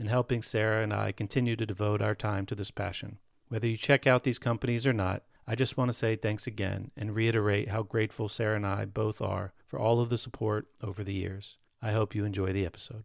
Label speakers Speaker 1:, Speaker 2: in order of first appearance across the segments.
Speaker 1: in helping Sara and I continue to devote our time to this passion. Whether you check out these companies or not, I just want to say thanks again and reiterate how grateful Sara and I both are for all of the support over the years. I hope you enjoy the episode.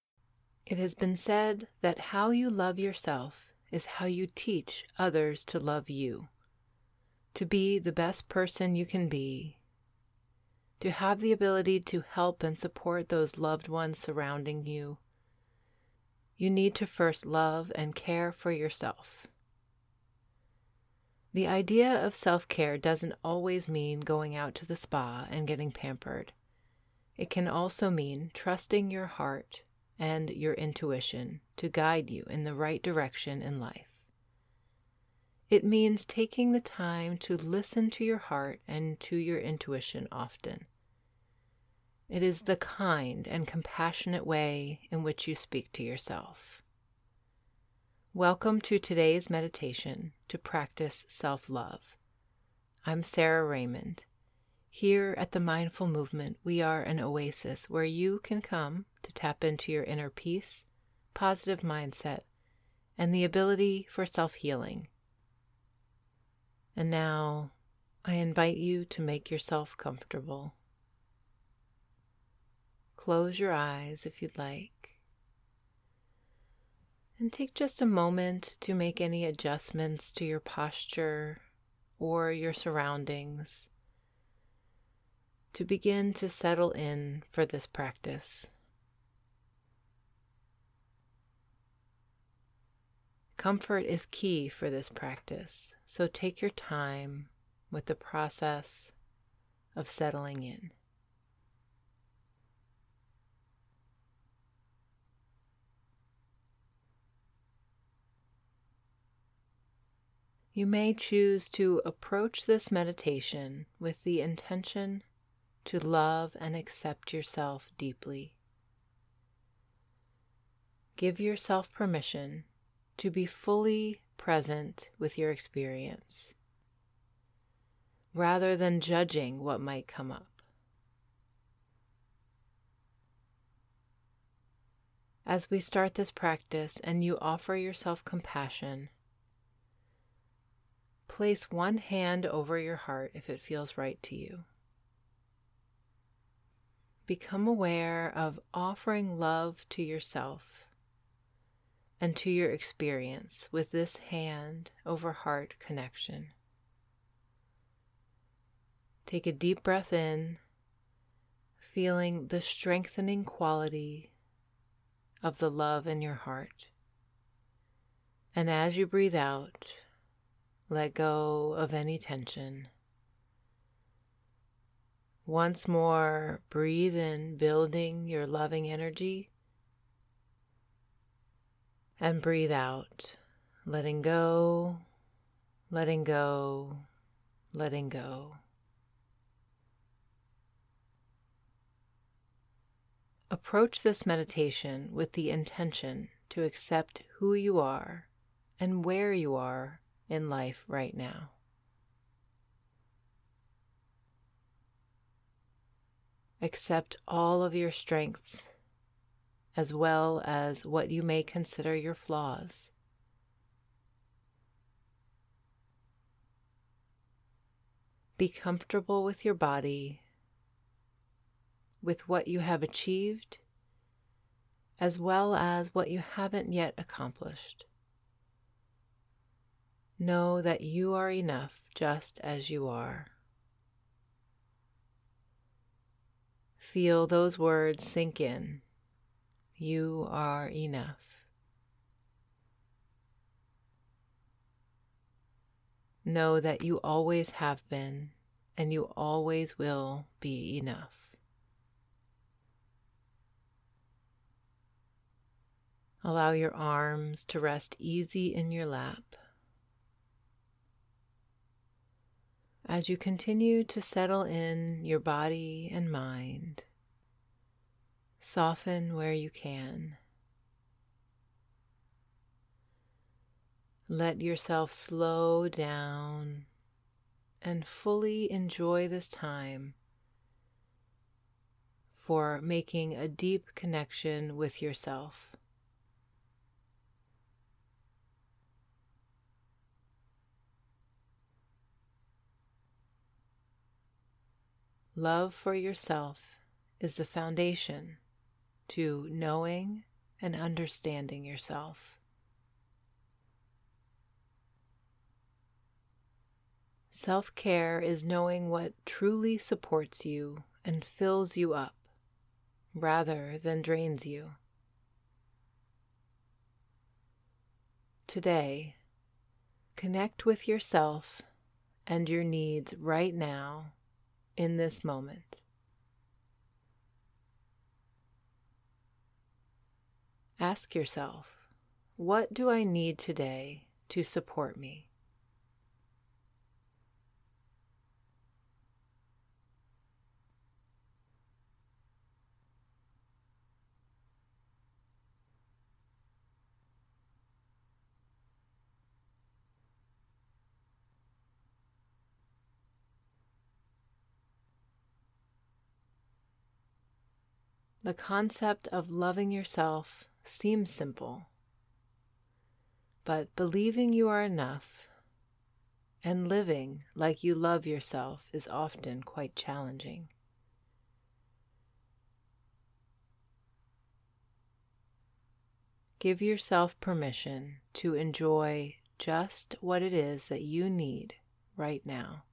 Speaker 2: It has been said that how you love yourself is how you teach others to love you. To be the best person you can be. To have the ability to help and support those loved ones surrounding you. You need to first love and care for yourself. The idea of self care doesn't always mean going out to the spa and getting pampered. It can also mean trusting your heart and your intuition to guide you in the right direction in life. It means taking the time to listen to your heart and to your intuition often. It is the kind and compassionate way in which you speak to yourself. Welcome to today's meditation to practice self love. I'm Sara Raymond. Here at the Mindful Movement, we are an oasis where you can come to tap into your inner peace, positive mindset, and the ability for self healing. And now I invite you to make yourself comfortable. Close your eyes if you'd like. And take just a moment to make any adjustments to your posture or your surroundings to begin to settle in for this practice. Comfort is key for this practice, so take your time with the process of settling in. You may choose to approach this meditation with the intention to love and accept yourself deeply. Give yourself permission to be fully present with your experience rather than judging what might come up. As we start this practice and you offer yourself compassion, place one hand over your heart if it feels right to you become aware of offering love to yourself and to your experience with this hand over heart connection. Take a deep breath in, feeling the strengthening quality of the love in your heart. And as you breathe out, let go of any tension. Once more, breathe in, building your loving energy. And breathe out, letting go, letting go, letting go. Approach this meditation with the intention to accept who you are and where you are in life right now. Accept all of your strengths as well as what you may consider your flaws. Be comfortable with your body, with what you have achieved, as well as what you haven't yet accomplished. Know that you are enough just as you are. Feel those words sink in. You are enough. Know that you always have been and you always will be enough. Allow your arms to rest easy in your lap. As you continue to settle in your body and mind. Soften where you can. Let yourself slow down and fully enjoy this time for making a deep connection with yourself. Love for yourself is the foundation to knowing and understanding yourself. Self care is knowing what truly supports you and fills you up rather than drains you. Today, connect with yourself and your needs right now in this moment. Ask yourself, what do I need today to support me? The concept of loving yourself seems simple, but believing you are enough and living like you love yourself is often quite challenging. Give yourself permission to enjoy just what it is that you need right now.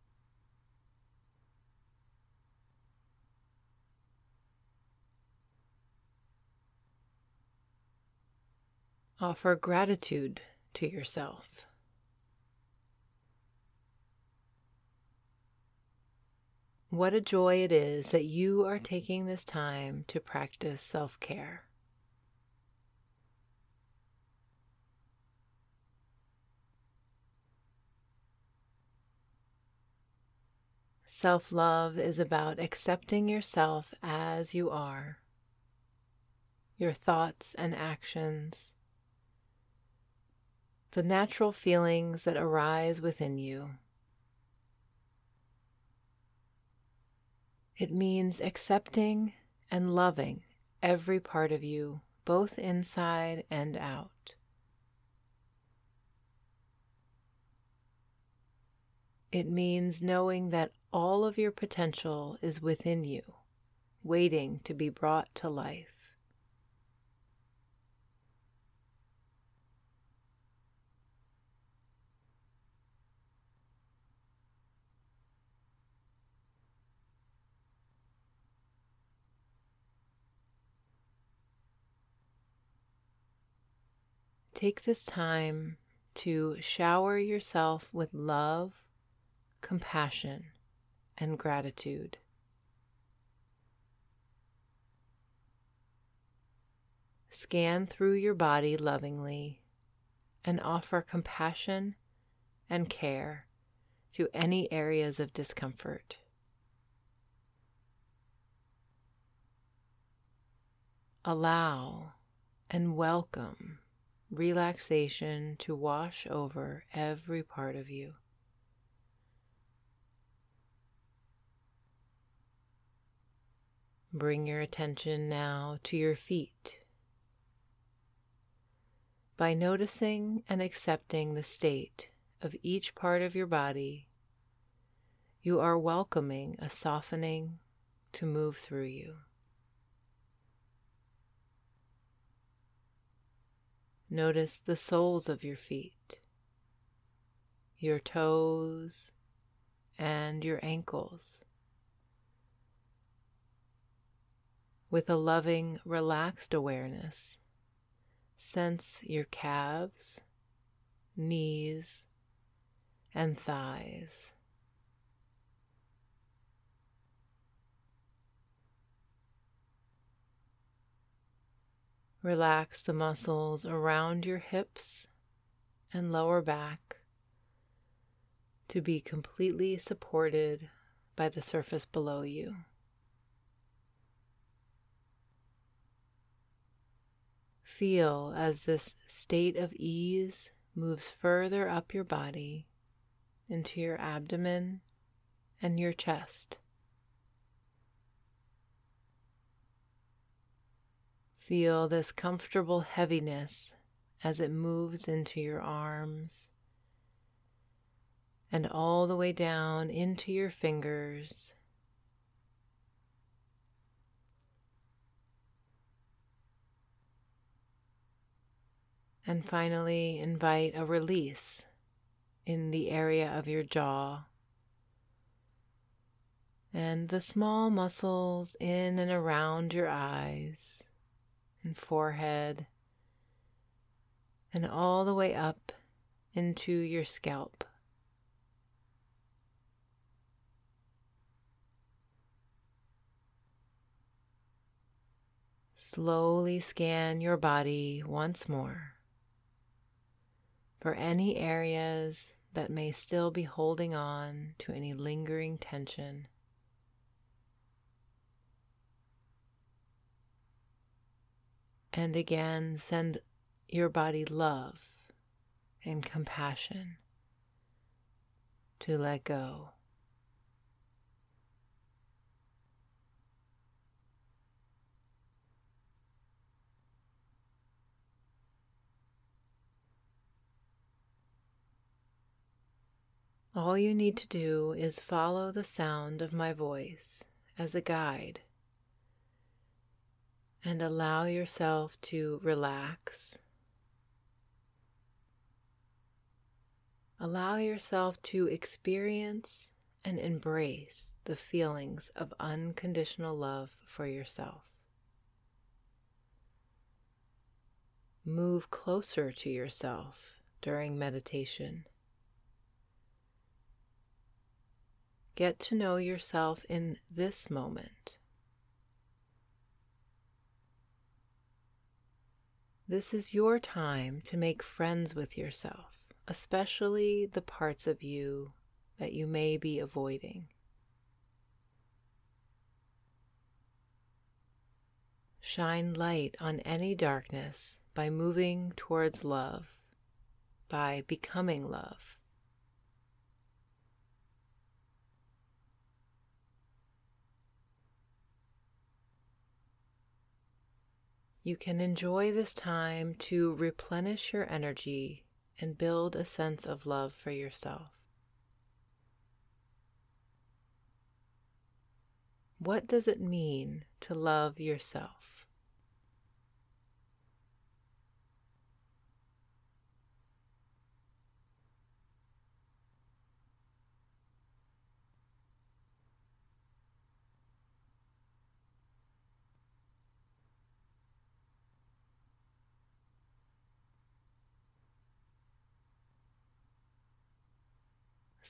Speaker 2: Offer gratitude to yourself. What a joy it is that you are taking this time to practice self care. Self love is about accepting yourself as you are, your thoughts and actions, the natural feelings that arise within you. It means accepting and loving every part of you, both inside and out. It means knowing that all of your potential is within you, waiting to be brought to life. Take this time to shower yourself with love, compassion, and gratitude. Scan through your body lovingly and offer compassion and care to any areas of discomfort. Allow and welcome relaxation to wash over every part of you. Bring your attention now to your feet. By noticing and accepting the state of each part of your body, you are welcoming a softening to move through you. Notice the soles of your feet, your toes, and your ankles. With a loving, relaxed awareness, sense your calves, knees, and thighs. Relax the muscles around your hips and lower back to be completely supported by the surface below you. Feel as this state of ease moves further up your body into your abdomen and your chest. Feel this comfortable heaviness as it moves into your arms and all the way down into your fingers. And finally, invite a release in the area of your jaw and the small muscles in and around your eyes and forehead, and all the way up into your scalp. Slowly scan your body once more for any areas that may still be holding on to any lingering tension. And again, send your body love and compassion to let go. All you need to do is follow the sound of my voice as a guide and allow yourself to relax. Allow yourself to experience and embrace the feelings of unconditional love for yourself. Move closer to yourself during meditation. Get to know yourself in this moment. This is your time to make friends with yourself, especially the parts of you that you may be avoiding. Shine light on any darkness by moving towards love, by becoming love. You can enjoy this time to replenish your energy and build a sense of love for yourself. What does it mean to love yourself?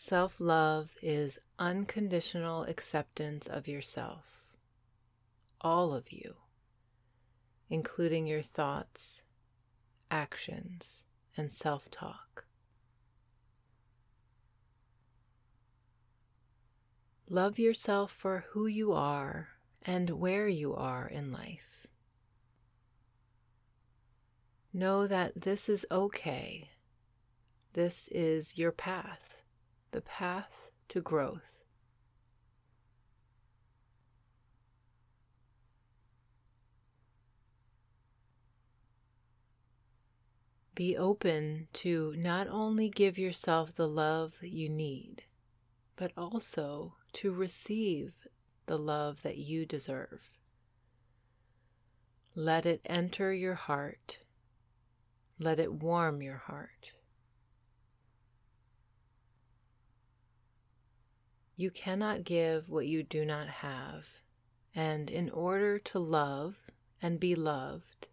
Speaker 2: Self love is unconditional acceptance of yourself, all of you, including your thoughts, actions, and self talk. Love yourself for who you are and where you are in life. Know that this is okay. This is your path, the path to growth. Be open to not only give yourself the love you need, but also to receive the love that you deserve. Let it enter your heart. Let it warm your heart. You cannot give what you do not have, and in order to love and be loved,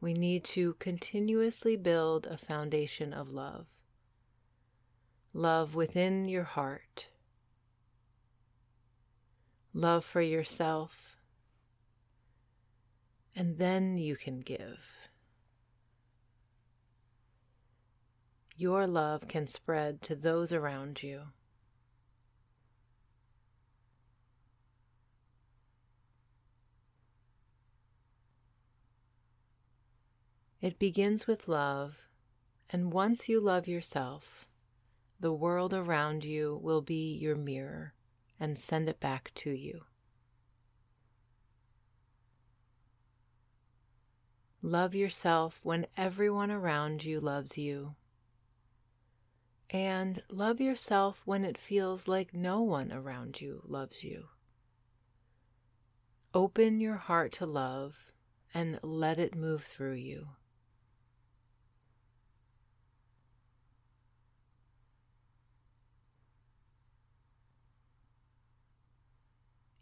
Speaker 2: we need to continuously build a foundation of love. Love within your heart, love for yourself, and then you can give. Your love can spread to those around you. It begins with love, and once you love yourself, the world around you will be your mirror and send it back to you. Love yourself when everyone around you loves you. And love yourself when it feels like no one around you loves you. Open your heart to love and let it move through you.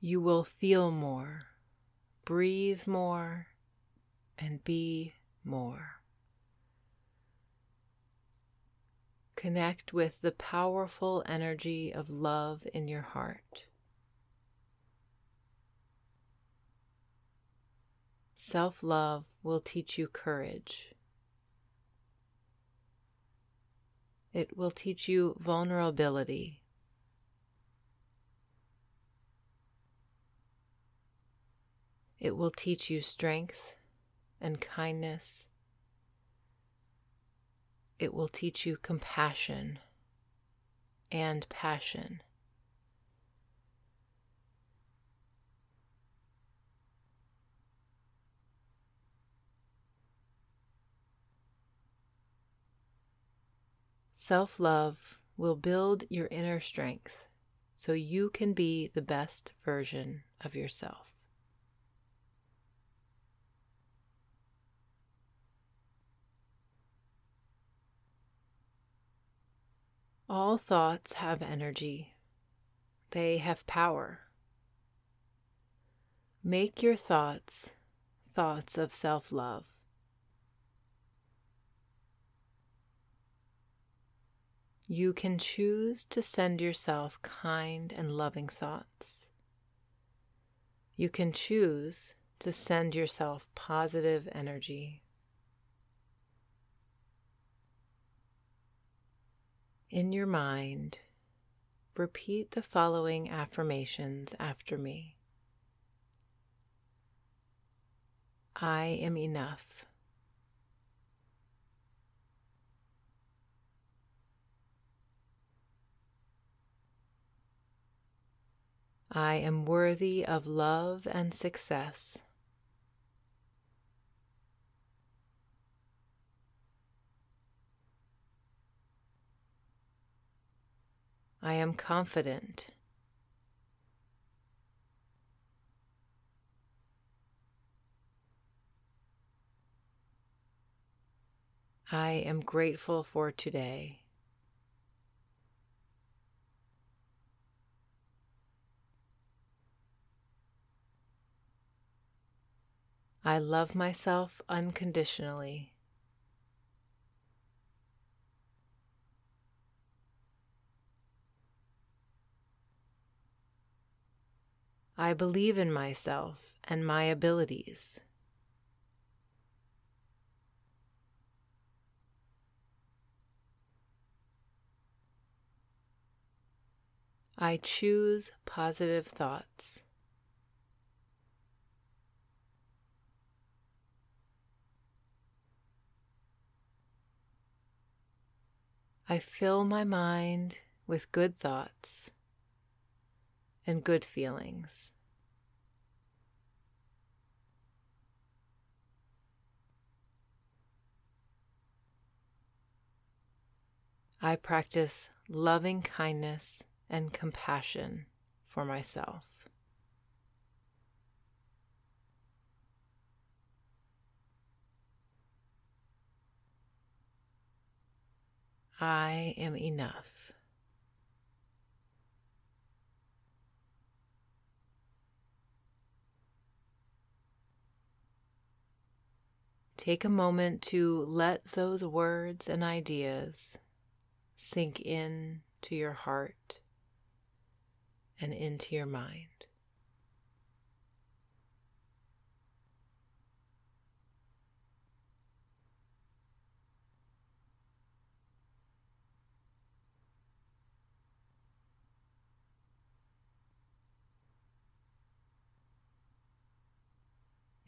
Speaker 2: You will feel more, breathe more, and be more. Connect with the powerful energy of love in your heart. Self love will teach you courage. It will teach you vulnerability. It will teach you strength and kindness. It will teach you compassion and passion. Self love will build your inner strength so you can be the best version of yourself. All thoughts have energy, they have power. Make your thoughts thoughts of self love. You can choose to send yourself kind and loving thoughts. You can choose to send yourself positive energy. In your mind, repeat the following affirmations after me I am enough. I am worthy of love and success. I am confident. I am grateful for today. I love myself unconditionally. I believe in myself and my abilities. I choose positive thoughts. I fill my mind with good thoughts and good feelings. I practice loving kindness and compassion for myself. I am enough. Take a moment to let those words and ideas sink in to your heart and into your mind.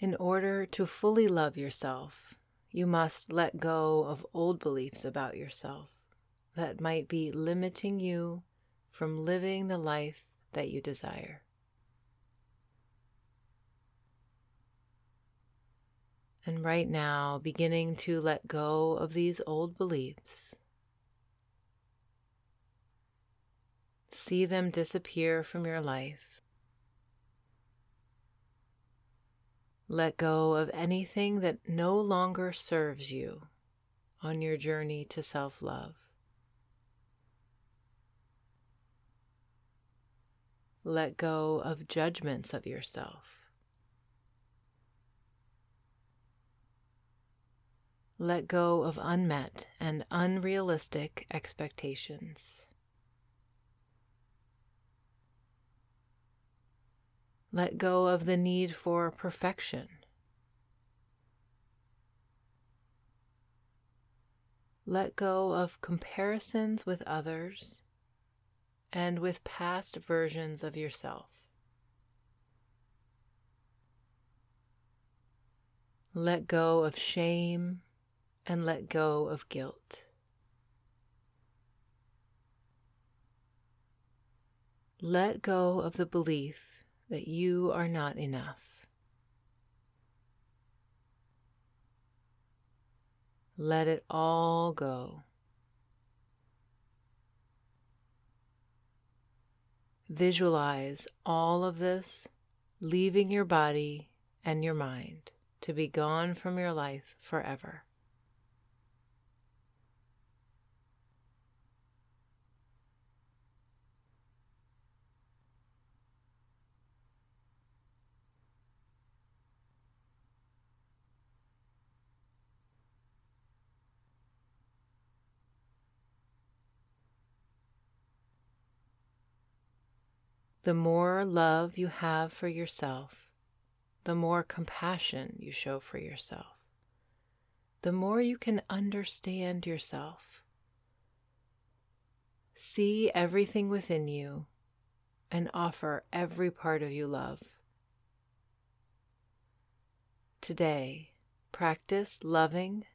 Speaker 2: In order to fully love yourself, you must let go of old beliefs about yourself that might be limiting you from living the life that you desire. And right now, beginning to let go of these old beliefs. See them disappear from your life. Let go of anything that no longer serves you on your journey to self love. Let go of judgments of yourself. Let go of unmet and unrealistic expectations. Let go of the need for perfection. Let go of comparisons with others and with past versions of yourself. Let go of shame and let go of guilt. Let go of the belief that you are not enough. Let it all go. Visualize all of this leaving your body and your mind to be gone from your life forever. The more love you have for yourself, the more compassion you show for yourself, the more you can understand yourself. See everything within you and offer every part of you love. Today, practice loving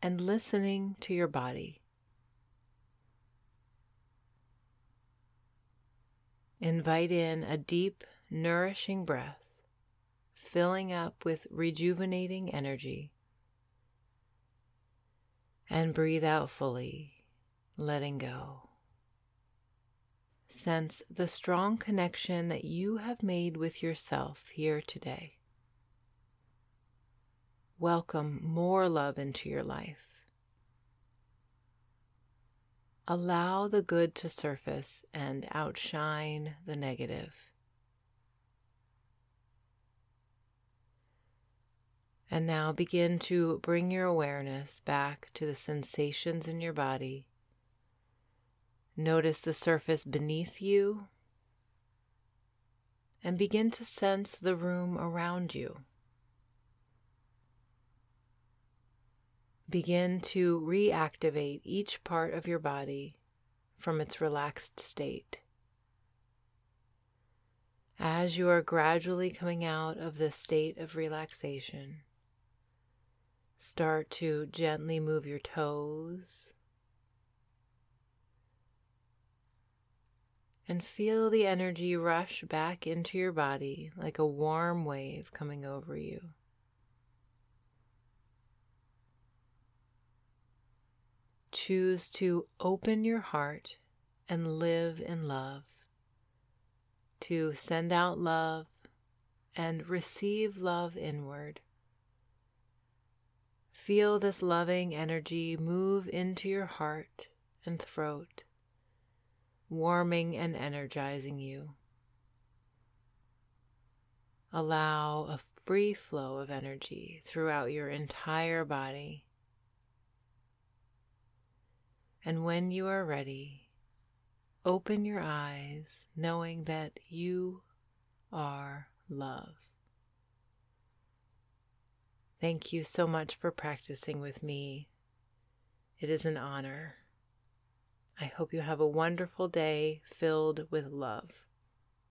Speaker 2: and listening to your body. Invite in a deep, nourishing breath, filling up with rejuvenating energy. And breathe out fully, letting go. Sense the strong connection that you have made with yourself here today. Welcome more love into your life. Allow the good to surface and outshine the negative. And now begin to bring your awareness back to the sensations in your body. Notice the surface beneath you and begin to sense the room around you. Begin to reactivate each part of your body from its relaxed state. As you are gradually coming out of this state of relaxation, start to gently move your toes and feel the energy rush back into your body like a warm wave coming over you. Choose to open your heart and live in love, to send out love and receive love inward. Feel this loving energy move into your heart and throat, warming and energizing you. Allow a free flow of energy throughout your entire body. And when you are ready, open your eyes knowing that you are love. Thank you so much for practicing with me. It is an honor. I hope you have a wonderful day filled with love.